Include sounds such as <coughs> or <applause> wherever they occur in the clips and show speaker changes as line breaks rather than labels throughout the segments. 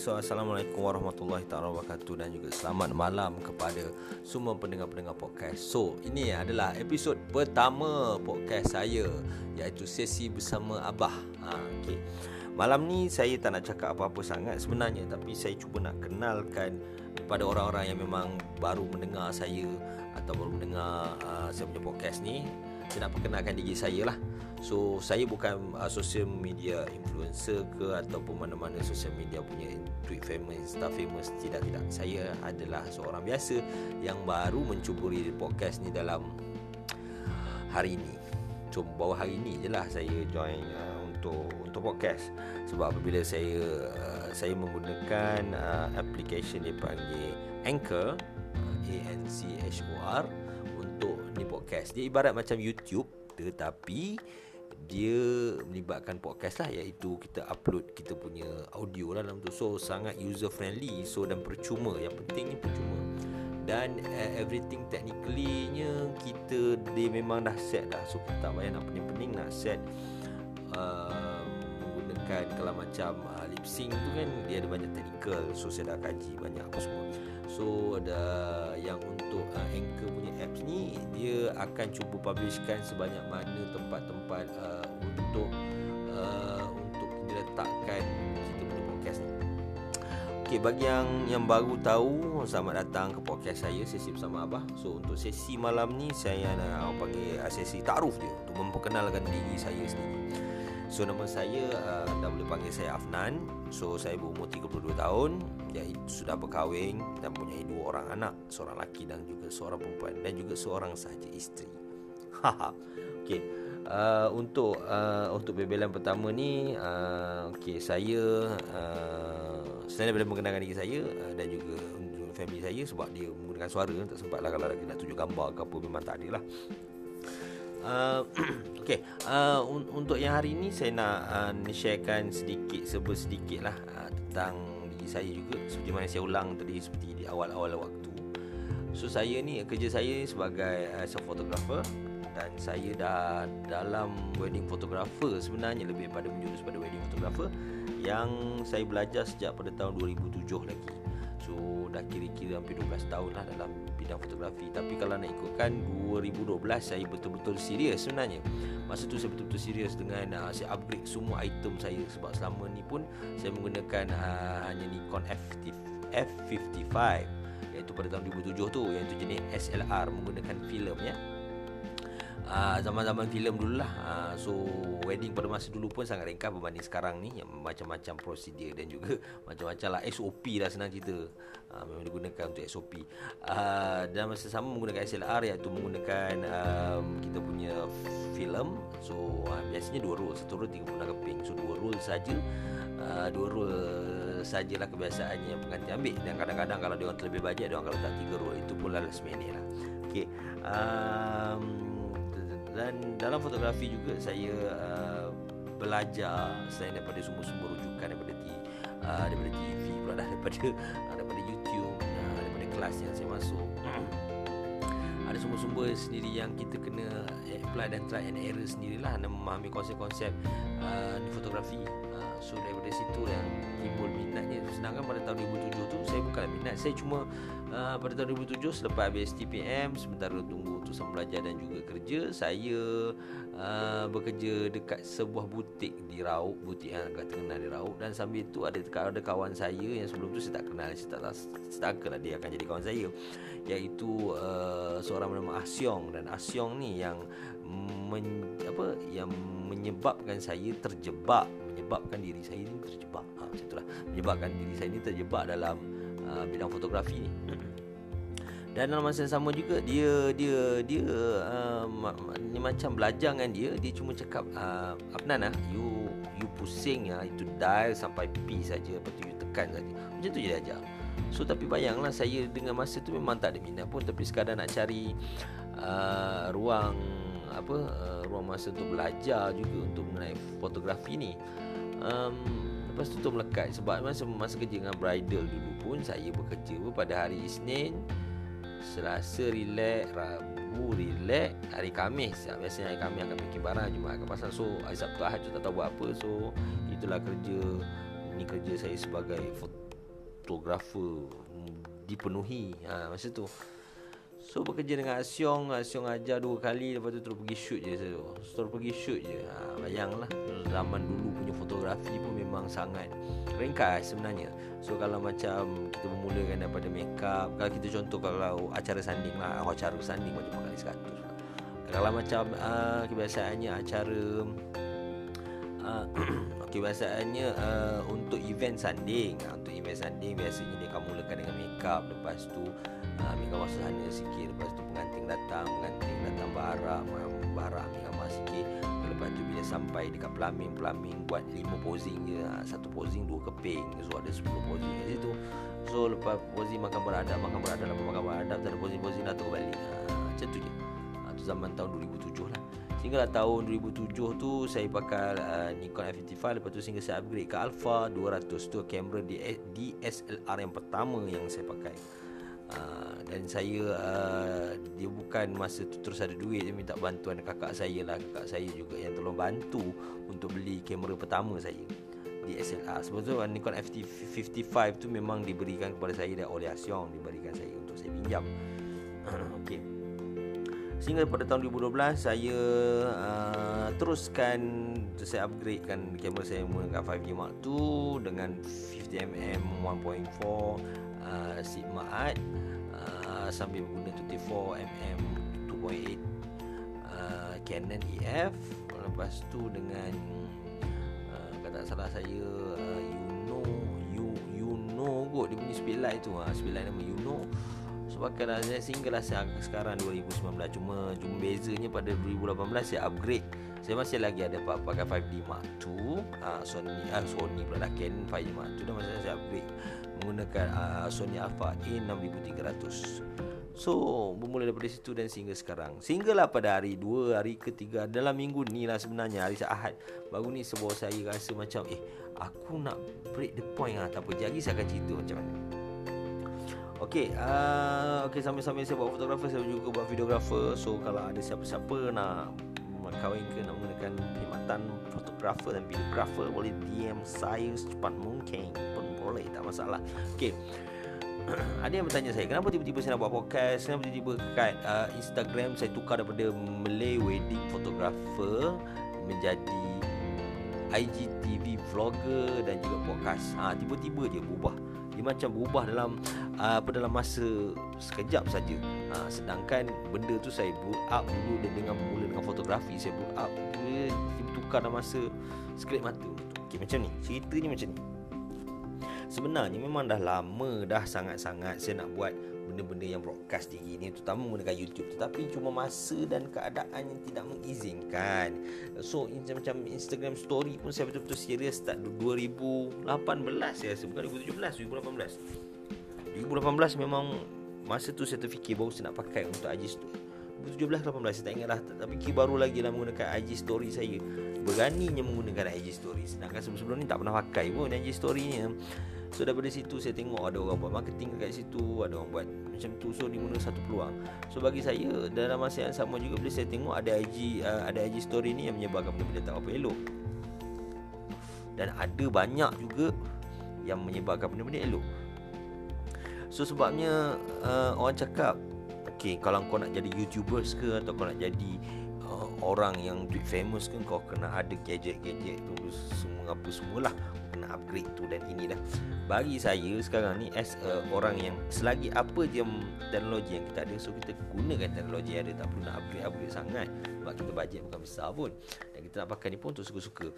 so Assalamualaikum warahmatullahi taala wabarakatuh dan juga selamat malam kepada semua pendengar-pendengar podcast. So, ini adalah episod pertama podcast saya iaitu sesi bersama Abah. Ha, okay. Malam ni saya tak nak cakap apa-apa sangat sebenarnya tapi saya cuba nak kenalkan kepada orang-orang yang memang baru mendengar saya atau baru mendengar uh, saya punya podcast ni. Saya nak perkenalkan diri saya lah. So saya bukan uh, social media influencer ke ataupun mana-mana social media punya tweet famous, star famous tidak tidak. Saya adalah seorang biasa yang baru mencuburi podcast ni dalam hari ini. So baru hari ini je lah saya join uh, untuk untuk podcast sebab apabila saya uh, saya menggunakan uh, application dia panggil Anchor A N C H O R untuk ni podcast. Dia ibarat macam YouTube tetapi dia melibatkan podcast lah iaitu kita upload kita punya audio lah dalam tu. So sangat user friendly so dan percuma. Yang penting ni percuma. Dan uh, everything technically nya kita dia memang dah set dah. So kita tak payah nak pening-pening nak set uh, menggunakan kalau macam uh, lip sync tu kan dia ada banyak technical. So saya dah kaji banyak apa semua so ada yang untuk uh, anchor punya apps ni dia akan cuba publishkan sebanyak mana tempat-tempat uh, untuk uh, untuk diletakkan kita punya podcast ni Okey bagi yang yang baru tahu selamat datang ke podcast saya sesi bersama abah. So untuk sesi malam ni saya nak panggil sesi takruf je untuk memperkenalkan diri saya sendiri. So nama saya uh, anda boleh panggil saya Afnan. So saya berumur 32 tahun, iaitu sudah berkahwin dan punya dua orang anak, seorang lelaki dan juga seorang perempuan dan juga seorang sahaja isteri. <laughs> Okey. Uh, untuk uh, untuk bebelan pertama ni uh, okey saya uh, selain daripada mengenalkan diri saya uh, dan juga family saya sebab dia menggunakan suara tak sempat lah kalau nak tunjuk gambar ke apa memang tak ada lah Uh, <clears throat> okay, uh, un- untuk yang hari ini saya nak uh, sharekan sedikit serba sedikit lah uh, tentang diri saya juga seperti mana saya ulang tadi seperti di awal-awal waktu. So saya ni kerja saya sebagai uh, self photographer dan saya dah dalam wedding photographer sebenarnya lebih pada menjurus pada wedding photographer yang saya belajar sejak pada tahun 2007 lagi. So dah kira-kira hampir 12 tahun lah dalam bidang fotografi. Tapi kalau nak ikutkan 2012 saya betul-betul serius sebenarnya. Masa tu saya betul-betul serius dengan uh, saya upgrade semua item saya. Sebab selama ni pun saya menggunakan uh, hanya Nikon F55 Iaitu pada tahun 2007 tu Iaitu jenis SLR menggunakan filem ya uh, zaman-zaman filem dulu lah uh, So wedding pada masa dulu pun sangat ringkas berbanding sekarang ni. Yang macam-macam prosedur dan juga <laughs> macam-macam lah SOP lah senang cerita. Uh, Memang digunakan untuk SOP uh, Dan masa sama menggunakan SLR iaitu menggunakan um, kita punya filem. So uh, biasanya dua roll Satu roll 36 keping So dua roll saja. Uh, Dua roll sajalah kebiasaannya yang pengantin ambil. Dan kadang-kadang kalau dia orang terlebih bajet Dia orang kalau tak tiga roll Itu pun last minute lah. Okay um, dan dalam fotografi juga saya uh, belajar selain daripada sumber-sumber rujukan daripada T, uh, daripada TV pula dah <laughs> daripada uh, daripada YouTube uh, daripada kelas yang saya masuk. Ada sumber-sumber sendiri yang kita kena apply dan try and error sendirilah dan memahami konsep-konsep uh, di fotografi. Uh, so daripada situ yang timbul minatnya. Sedangkan pada tahun 2007 tu saya bukan minat. Saya cuma uh, pada tahun 2007 selepas habis TPM sementara tunggu untuk sama belajar dan juga kerja saya uh, bekerja dekat sebuah butik di Rauk butik yang agak terkenal di Rauk. Dan sambil itu ada ada kawan saya yang sebelum tu saya tak kenal saya tak setakat lah dia akan jadi kawan saya. Iaitu uh, seorang bernama Asyong dan Asyong ni yang men, apa yang menyebabkan saya terjebak. Menyebabkan diri saya ini terjebak. Ha macam itulah menyebabkan diri saya ini terjebak dalam uh, bidang fotografi ni. Dan dalam masa yang sama juga dia dia dia uh, ni macam belajar dengan dia dia cuma cakap uh, Afnan ah you you pusing ya itu dial sampai P saja lepas tu you tekan saja. Macam tu je dia ajar. So tapi bayanglah saya dengan masa tu memang tak ada minat pun tapi sekadar nak cari uh, ruang apa uh, ruang masa untuk belajar juga untuk mengenai fotografi ni. Um, lepas tu tu melekat. Sebab masa masa kerja dengan bridal dulu pun saya bekerja pun pada hari Isnin Selasa relax Rabu relax Hari Kamis. Ya, Biasanya hari Kamis akan bikin barang Jumaat akan pasang. So hari Sabtu Ahad tak tahu buat apa. So itulah kerja Ini kerja saya sebagai fotografer dipenuhi. Ha, masa tu. So bekerja dengan Asyong. Asyong ajar dua kali Lepas tu terus pergi shoot je. Saya. Terus pergi shoot je. Ha, Bayanglah Zaman dulu fotografi pun memang sangat Ringkas sebenarnya. So kalau macam Kita memulakan daripada make up Kalau kita contoh Kalau acara sanding lah Acara sanding macam kali sekatus Kalau macam uh, Kebiasaannya acara uh, <clears throat> Kebiasaannya uh, Untuk event sanding. Untuk event sanding Biasanya dia akan mulakan dengan make up Lepas tu ambil gambar sederhana sikit. Lepas tu pengantin datang pengantin datang barak barak ambil gambar sikit. Lepas tu bila sampai dekat pelamin pelamin buat lima posing je. Uh, satu posing dua keping. So ada sepuluh posing kat situ. So lepas posing makan beradab makan beradab lepas makan beradab tak ada posing-posing turun balik uh, macam tu je. Uh, tu zaman tahun 2007 lah. Sehinggalah tahun 2007 tu saya pakai uh, Nikon F55 lepas tu sehingga saya upgrade ke Alpha 200 tu kamera DSLR yang pertama yang saya pakai. Ah, dan saya uh, dia bukan masa tu terus ada duit dia minta bantuan kakak saya lah. Kakak saya juga yang tolong bantu untuk beli kamera pertama saya di SLR sebetulnya Nikon FT55 tu memang diberikan kepada saya dan oleh Asyong diberikan saya untuk saya pinjam. <coughs> Okey. Sehingga pada tahun 2012 saya uh, teruskan saya upgradekan kamera saya menggunakan 5G Mark II dengan 50mm 1.4 uh, Sigma Art uh, sambil guna 24mm 2.8 uh, Canon EF lepas tu dengan uh, kata salah saya uh, Yuno you you know kot dia punya speed light tu. Ha uh, speed light nama Yuno. Sebabkan so, saya single lah sekarang 2019 cuma cuma bezanya pada 2018 saya upgrade saya masih lagi ada pakai 5D Mark II uh, Sony uh, Sony pula dah Canon 5D Mark II dah masa saya upgrade. Menggunakan uh, Sony Alpha A6300 So bermula daripada situ dan sehingga sekarang. Sehinggalah pada hari dua hari ketiga Dalam minggu ni lah sebenarnya Hari Ahad Baru ni sebuah saya rasa macam Eh aku nak break the point lah Tak apa. Jadi saya akan cerita macam mana. Okay, uh, okay sambil-sambil saya buat fotografer Saya juga buat videografer So kalau ada siapa-siapa nak Kahwin ke nak menggunakan perkhidmatan fotografer dan videografer Boleh DM saya secepat mungkin. Boleh tak masalah. Okey <clears throat> ada yang bertanya saya kenapa tiba-tiba saya nak buat podcast? Kenapa tiba-tiba kat uh, Instagram saya tukar daripada Malay Wedding Photographer menjadi IGTV vlogger dan juga podcast? Ha, tiba-tiba je berubah dia macam berubah dalam uh, apa dalam masa sekejap saja. Ha, sedangkan benda tu saya build up dulu dan dengan mula dengan fotografi saya build up dia tukar dalam masa sekelip mata. Okey macam ni. Ceritanya macam ni. Sebenarnya memang dah lama dah sangat-sangat saya nak buat benda-benda yang broadcast tinggi ni terutama menggunakan YouTube tetapi cuma masa dan keadaan yang tidak mengizinkan. So macam Instagram story pun saya betul-betul serius start 2018 ya, bukan 2017, 2018. 2018 memang masa tu saya terfikir baru saya nak pakai untuk IG story. 2017 18 saya tak ingat lah tapi fikir baru lagi lah menggunakan IG story saya beraninya menggunakan IG story sedangkan sebelum-sebelum ni tak pernah pakai pun IG story ni So daripada situ saya tengok ada orang buat marketing kat situ Ada orang buat macam tu. So dimana satu peluang. So bagi saya dalam masa yang sama juga Bila saya tengok ada IG uh, ada IG story ni yang menyebarkan benda-benda tak apa elok. Dan ada banyak juga yang menyebarkan benda-benda elok. So sebabnya uh, orang cakap Okay kalau kau nak jadi YouTubers ke Atau kau nak jadi uh, orang yang famous ke Kau kena ada gadget-gadget tu Semua apa semualah kena upgrade tu dan ini dah. Bagi saya sekarang ni as a orang yang selagi apa je teknologi yang kita ada so kita gunakan teknologi yang ada tak perlu nak upgrade upgrade sangat. Sebab kita bajet bukan besar pun. Dan kita nak pakai ni pun untuk suka-suka.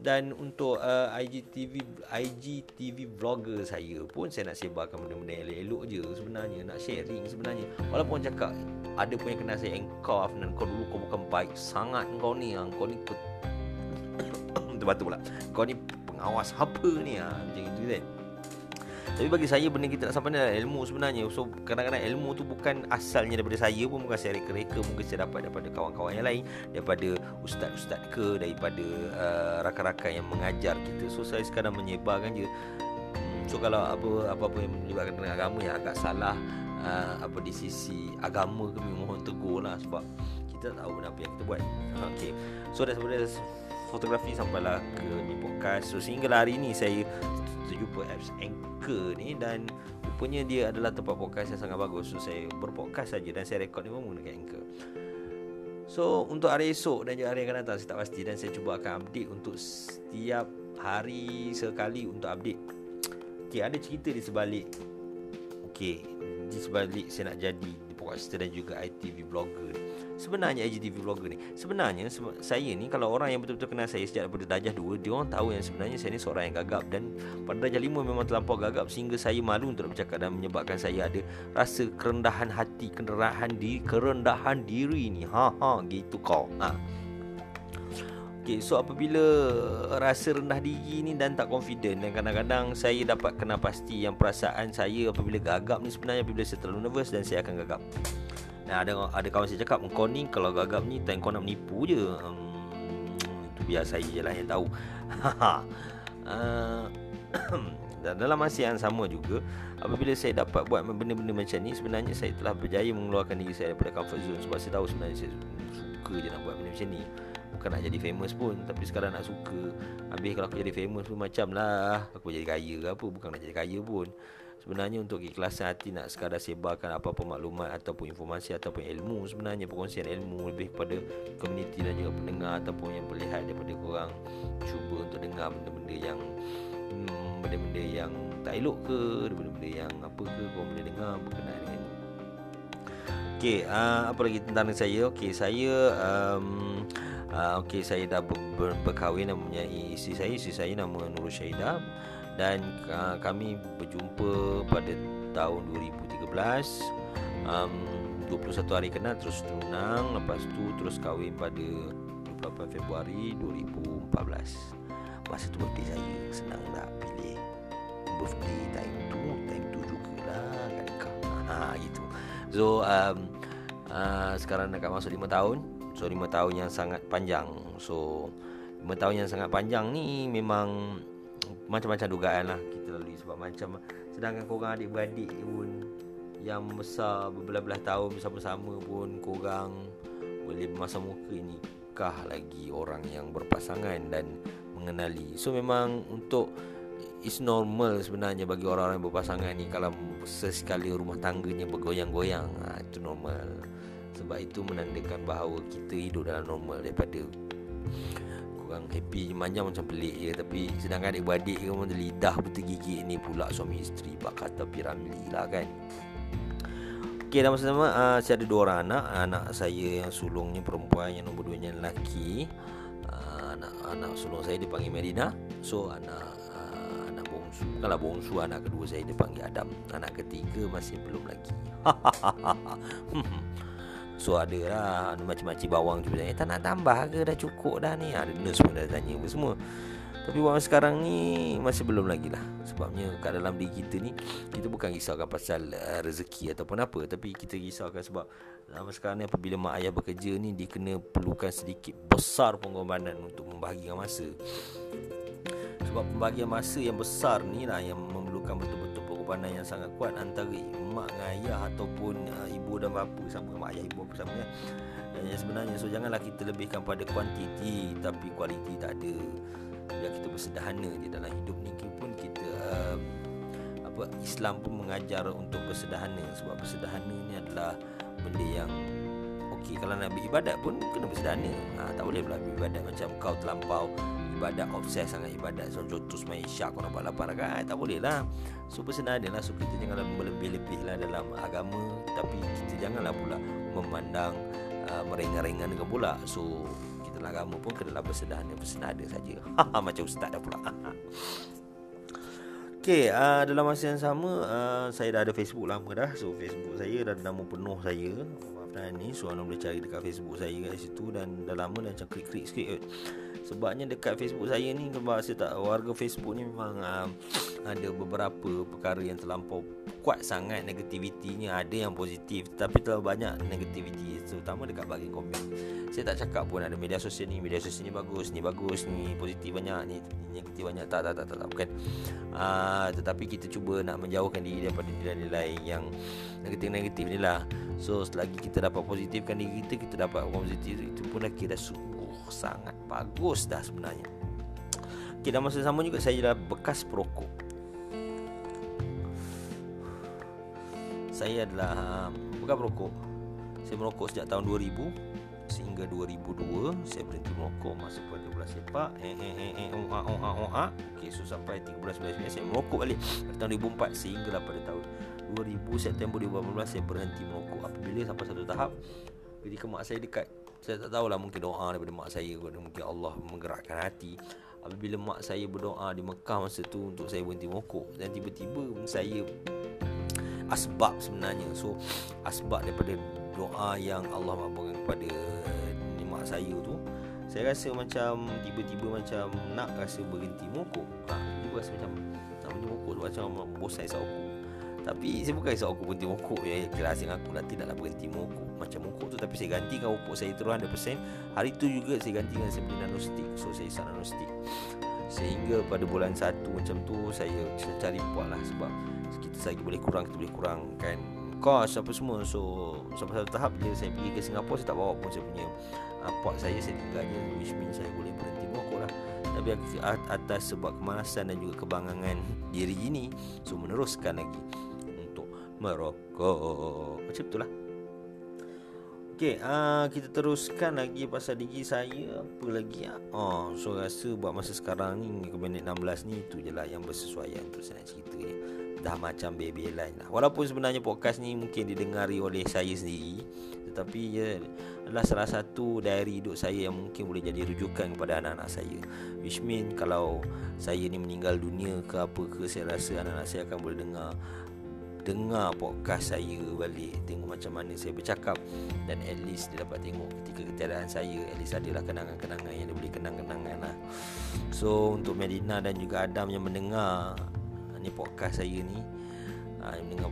Dan untuk uh, IGTV IGTV vlogger saya pun saya nak sebarkan benda-benda yang elok-elok je sebenarnya nak sharing sebenarnya. Walaupun cakap ada pun yang kenal saya engkau Afnan. Kau dulu kau bukan baik sangat kau ni. Kau ni <coughs> betul pula. Kau ni awas apa ni? Ha, macam itu kan. Tapi bagi saya benda kita nak sampai ni adalah ilmu sebenarnya. So kadang-kadang ilmu tu bukan asalnya daripada saya pun Bukan saya reka-reka Mungkin saya dapat daripada kawan-kawan yang lain Daripada ustaz-ustaz ke Daripada uh, rakan-rakan yang mengajar kita. So saya sekarang menyebarkan je. Hmm, So kalau apa apa-apa yang melibatkan dengan agama yang agak salah. Uh, Apa di sisi agama ke mohon tegur lah Sebab kita tak tahu apa yang kita buat. Okay So dah sebenarnya fotografi sampailah ke ni podcast so sehingga hari ini saya terjumpa apps Anchor ni dan rupanya dia adalah tempat podcast yang sangat bagus. So saya berpodcast saja dan saya rekod ni pun menggunakan Anchor. So untuk hari esok dan juga hari yang akan datang saya tak pasti dan saya cuba akan update untuk setiap hari sekali untuk update. Okey, ada cerita di sebalik Okey, di sebalik saya nak jadi di podcaster dan juga ITV blogger sebenarnya IGTV vlogger ni sebenarnya saya ni kalau orang yang betul-betul kenal saya sejak daripada darjah 2 dia orang tahu yang sebenarnya saya ni seorang yang gagap dan pada darjah 5 memang terlampau gagap sehingga saya malu untuk bercakap dan menyebabkan saya ada rasa kerendahan hati kerendahan diri kerendahan diri ni. Ha ha gitu kau. Ha. Okay, so apabila rasa rendah diri ni dan tak confident dan kadang-kadang saya dapat kena pasti yang perasaan saya apabila gagap ni sebenarnya apabila saya terlalu nervous dan saya akan gagap. Ada ada kawan saya cakap Kau ni kalau gagap ni Time kau nak menipu je. Um, Itu biar saya je lah yang tahu. Uh, <laughs> Dan <clears throat> dalam masa yang sama juga Apabila saya dapat buat benda-benda macam ni Sebenarnya saya telah berjaya mengeluarkan diri saya daripada comfort zone Sebab saya tahu sebenarnya saya suka je nak buat benda macam ni Bukan nak jadi famous pun Tapi sekarang nak suka. Habis kalau aku jadi famous pun macam lah Aku jadi kaya ke apa Bukan nak jadi kaya pun. Sebenarnya untuk keikhlasan hati nak sekadar sebarkan apa-apa maklumat ataupun informasi ataupun ilmu Sebenarnya perkongsian ilmu lebih kepada komuniti dan juga pendengar ataupun yang melihat daripada korang. Cuba untuk dengar benda-benda yang hmm, benda-benda yang tak elok ke Benda-benda yang apa ke korang boleh dengar berkenaan dengan Okey, uh, apa lagi tentang saya? Okey, saya um, uh, okey saya dah ber- ber- berkahwin dan mempunyai isteri saya. Isteri saya nama Nurul Syahidah dan uh, kami berjumpa pada tahun 2013 um, 21 hari kenal terus tunang. Lepas tu terus kahwin pada 28 Februari 2014 masa tu birthday saya senang tak pilih? Birthday time tu time tu jugalah kan kau. Ha gitu. So um, uh, sekarang nak masuk 5 tahun so 5 tahun yang sangat panjang. So 5 tahun yang sangat panjang ni memang macam-macam dugaan lah kita lalui sebab macam sedangkan korang adik-beradik pun yang besar berbelah-belah tahun bersama-sama pun korang boleh masa muka ni kah lagi orang yang berpasangan dan mengenali. So memang untuk is normal sebenarnya bagi orang-orang yang berpasangan ni kalau sesekali rumah tangganya bergoyang-goyang. Ha, itu normal sebab itu menandakan bahawa kita hidup dalam normal daripada orang happy manjang macam pelik je. Tapi sedangkan adik-beradik ke pun lidah bertergigit ni pula suami isteri bak kata piramli lah kan. Okey dan masa sama uh, saya ada dua orang anak. Anak saya yang sulungnya perempuan yang nombor dua nya lelaki. Uh, anak anak sulung saya dipanggil Medina. So anak uh, anak bongsu anak kedua saya dipanggil Adam. Anak ketiga masih belum lagi <laughs> So ada lah Macam-macam bawang tu Eh tak nak tambah ke? Dah cukup dah ni. Ada nurse pun dah tanya apa semua. Tapi buat sekarang ni Masih belum lagi lah. Sebabnya kat dalam diri kita ni Kita bukan risaukan pasal uh, rezeki ataupun apa. Tapi kita risaukan sebab Dalam sekarang ni apabila mak ayah bekerja ni Dia kena perlukan sedikit besar pengorbanan Untuk membahagikan masa. Sebab pembahagian masa yang besar ni lah Yang memerlukan betul-betul pengorbanan yang sangat kuat Antara mak dengan ayah Ataupun uh, ibu dan bapa sama mak ayah ibu apa sama ya. Yang sebenarnya so janganlah kita lebihkan pada kuantiti tapi kualiti tak ada. Biar kita bersederhana di dalam hidup ni pun kita uh, apa Islam pun mengajar untuk bersederhana sebab bersederhana ni adalah benda yang okey kalau nak beribadat pun kena bersederhana. Ha, tak boleh pula beribadat macam kau terlampau ibadat obses sangat ibadat. So contoh main syak kau nak buat lapan rakaat tak boleh lah. So bersenada lah. So kita janganlah berlebih-lebih lah dalam agama. Tapi kita janganlah pula memandang uh, merengah-rengah dengan pula. So kita dalam agama pun kena bersenada bersenada saja. <laughs> Macam ustaz dah pula. <laughs> Okay, uh, dalam masa yang sama uh, Saya dah ada Facebook lama dah. So Facebook saya dah nama penuh saya Maafkan ni So anda boleh cari dekat Facebook saya kat situ Dan dah lama dah macam klik-klik sikit Sebabnya dekat Facebook saya ni Sebab saya tak Warga Facebook ni memang uh, <sniffs> Ada beberapa perkara yang terlampau Kuat sangat negativitinya. Ada yang positif Tapi terlalu banyak negativiti Terutama dekat bagian komen. Saya tak cakap pun ada media sosial ni Media sosial ni bagus Ni bagus Ni positif banyak Ni negatif banyak. Tak tak tak tak, tak bukan. Uh, Tetapi kita cuba nak menjauhkan diri Daripada nilai-nilai yang negatif-negatif ni lah. So selagi kita dapat positifkan diri kita Kita dapat positif Itu pun lah dah subuh Sangat. Bagus dah sebenarnya. Okay dalam masa sama juga Saya adalah bekas perokok. Saya adalah um, bekas perokok. Saya merokok sejak tahun 2000 Sehingga 2002 Saya berhenti merokok Masa pada bulan sepak. Eh, eh, eh, eh, oh, ah, oh, ah, oh, ah. Okay so sampai 13 bulan Saya merokok balik. Dari tahun 2004 Sehinggalah pada tahun 2000 September 2018 saya berhenti merokok. Apabila sampai satu tahap ketika mak saya dekat saya tak tahulah mungkin doa daripada mak saya mungkin Allah menggerakkan hati. Apabila mak saya berdoa di Mekah masa tu untuk saya berhenti merokok dan tiba-tiba saya asbab sebenarnya. So asbab daripada doa yang Allah mampukan kepada mak saya tu saya rasa macam tiba-tiba macam nak rasa berhenti mokok ha, tiba rasa macam nak berhenti mokok macam bosan isap aku tapi saya bukan isap aku berhenti mokok ya. Kelas yang aku nak tidaklah berhenti mokok macam mokok tu. Tapi saya gantikan mokok saya terus 100% hari tu juga saya gantikan saya beli nanostik so saya isap nanostik sehingga pada bulan satu macam tu saya, cari puan lah sebab kita lagi boleh kurang kita boleh kurangkan kos apa semua. So sampai satu tahap dia saya pergi ke Singapura saya tak bawa pun saya punya uh, pot saya saya tinggalnya which means saya boleh berhenti merokok lah. Tapi atas sebab kemalasan dan juga kebangangan <laughs> diri ini so meneruskan lagi merokok macam itulah Okey, uh, kita teruskan lagi pasal diri saya apa lagi ah. Oh, so rasa buat masa sekarang ni ke minit 16 ni itu je lah yang bersesuaian untuk saya nak cerita ni dah macam baby lain lah. Walaupun sebenarnya podcast ni mungkin didengari oleh saya sendiri tetapi ia adalah salah satu dari hidup saya yang mungkin boleh jadi rujukan kepada anak-anak saya. Which mean kalau saya ni meninggal dunia ke apa ke saya rasa anak-anak saya akan boleh dengar dengar podcast saya balik tengok macam mana saya bercakap dan at least dia dapat tengok ketika ketiadaan saya at least adalah kenangan-kenangan yang dia boleh kenang-kenangan lah. So untuk Medina dan juga Adam yang mendengar ni podcast saya ni uh, dengar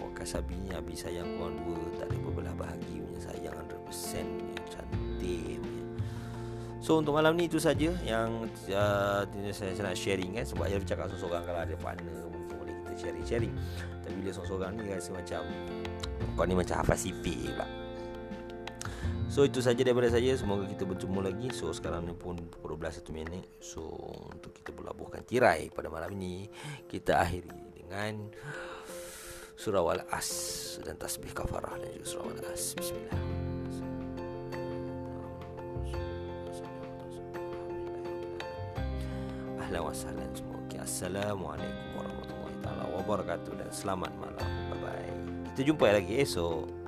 podcast Abi ni Abi sayang korang dua tak ada berbelah bahagi punya sayang 100% punya cantik punya. So untuk malam ni itu saja yang uh, saya, saya nak sharing kan sebab saya bercakap seorang kalau ada partner sharing-sharing. Tapi bila seorang-seorang ni rasa macam kau ni macam hafaz sipik pula. So itu saja daripada saya. Semoga kita bertemu lagi. So sekarang ni pun pukul 12 1 minit. So untuk kita berlabuhkan tirai pada malam ini Kita akhiri dengan Surah Wal-As Dan Tasbih Kafarah dan juga Surah Wal-As Bismillah. Ahlan wa sahlan semua. Okay. Assalamualaikum wabarakatuh Dan selamat malam. Bye bye Kita jumpa lagi esok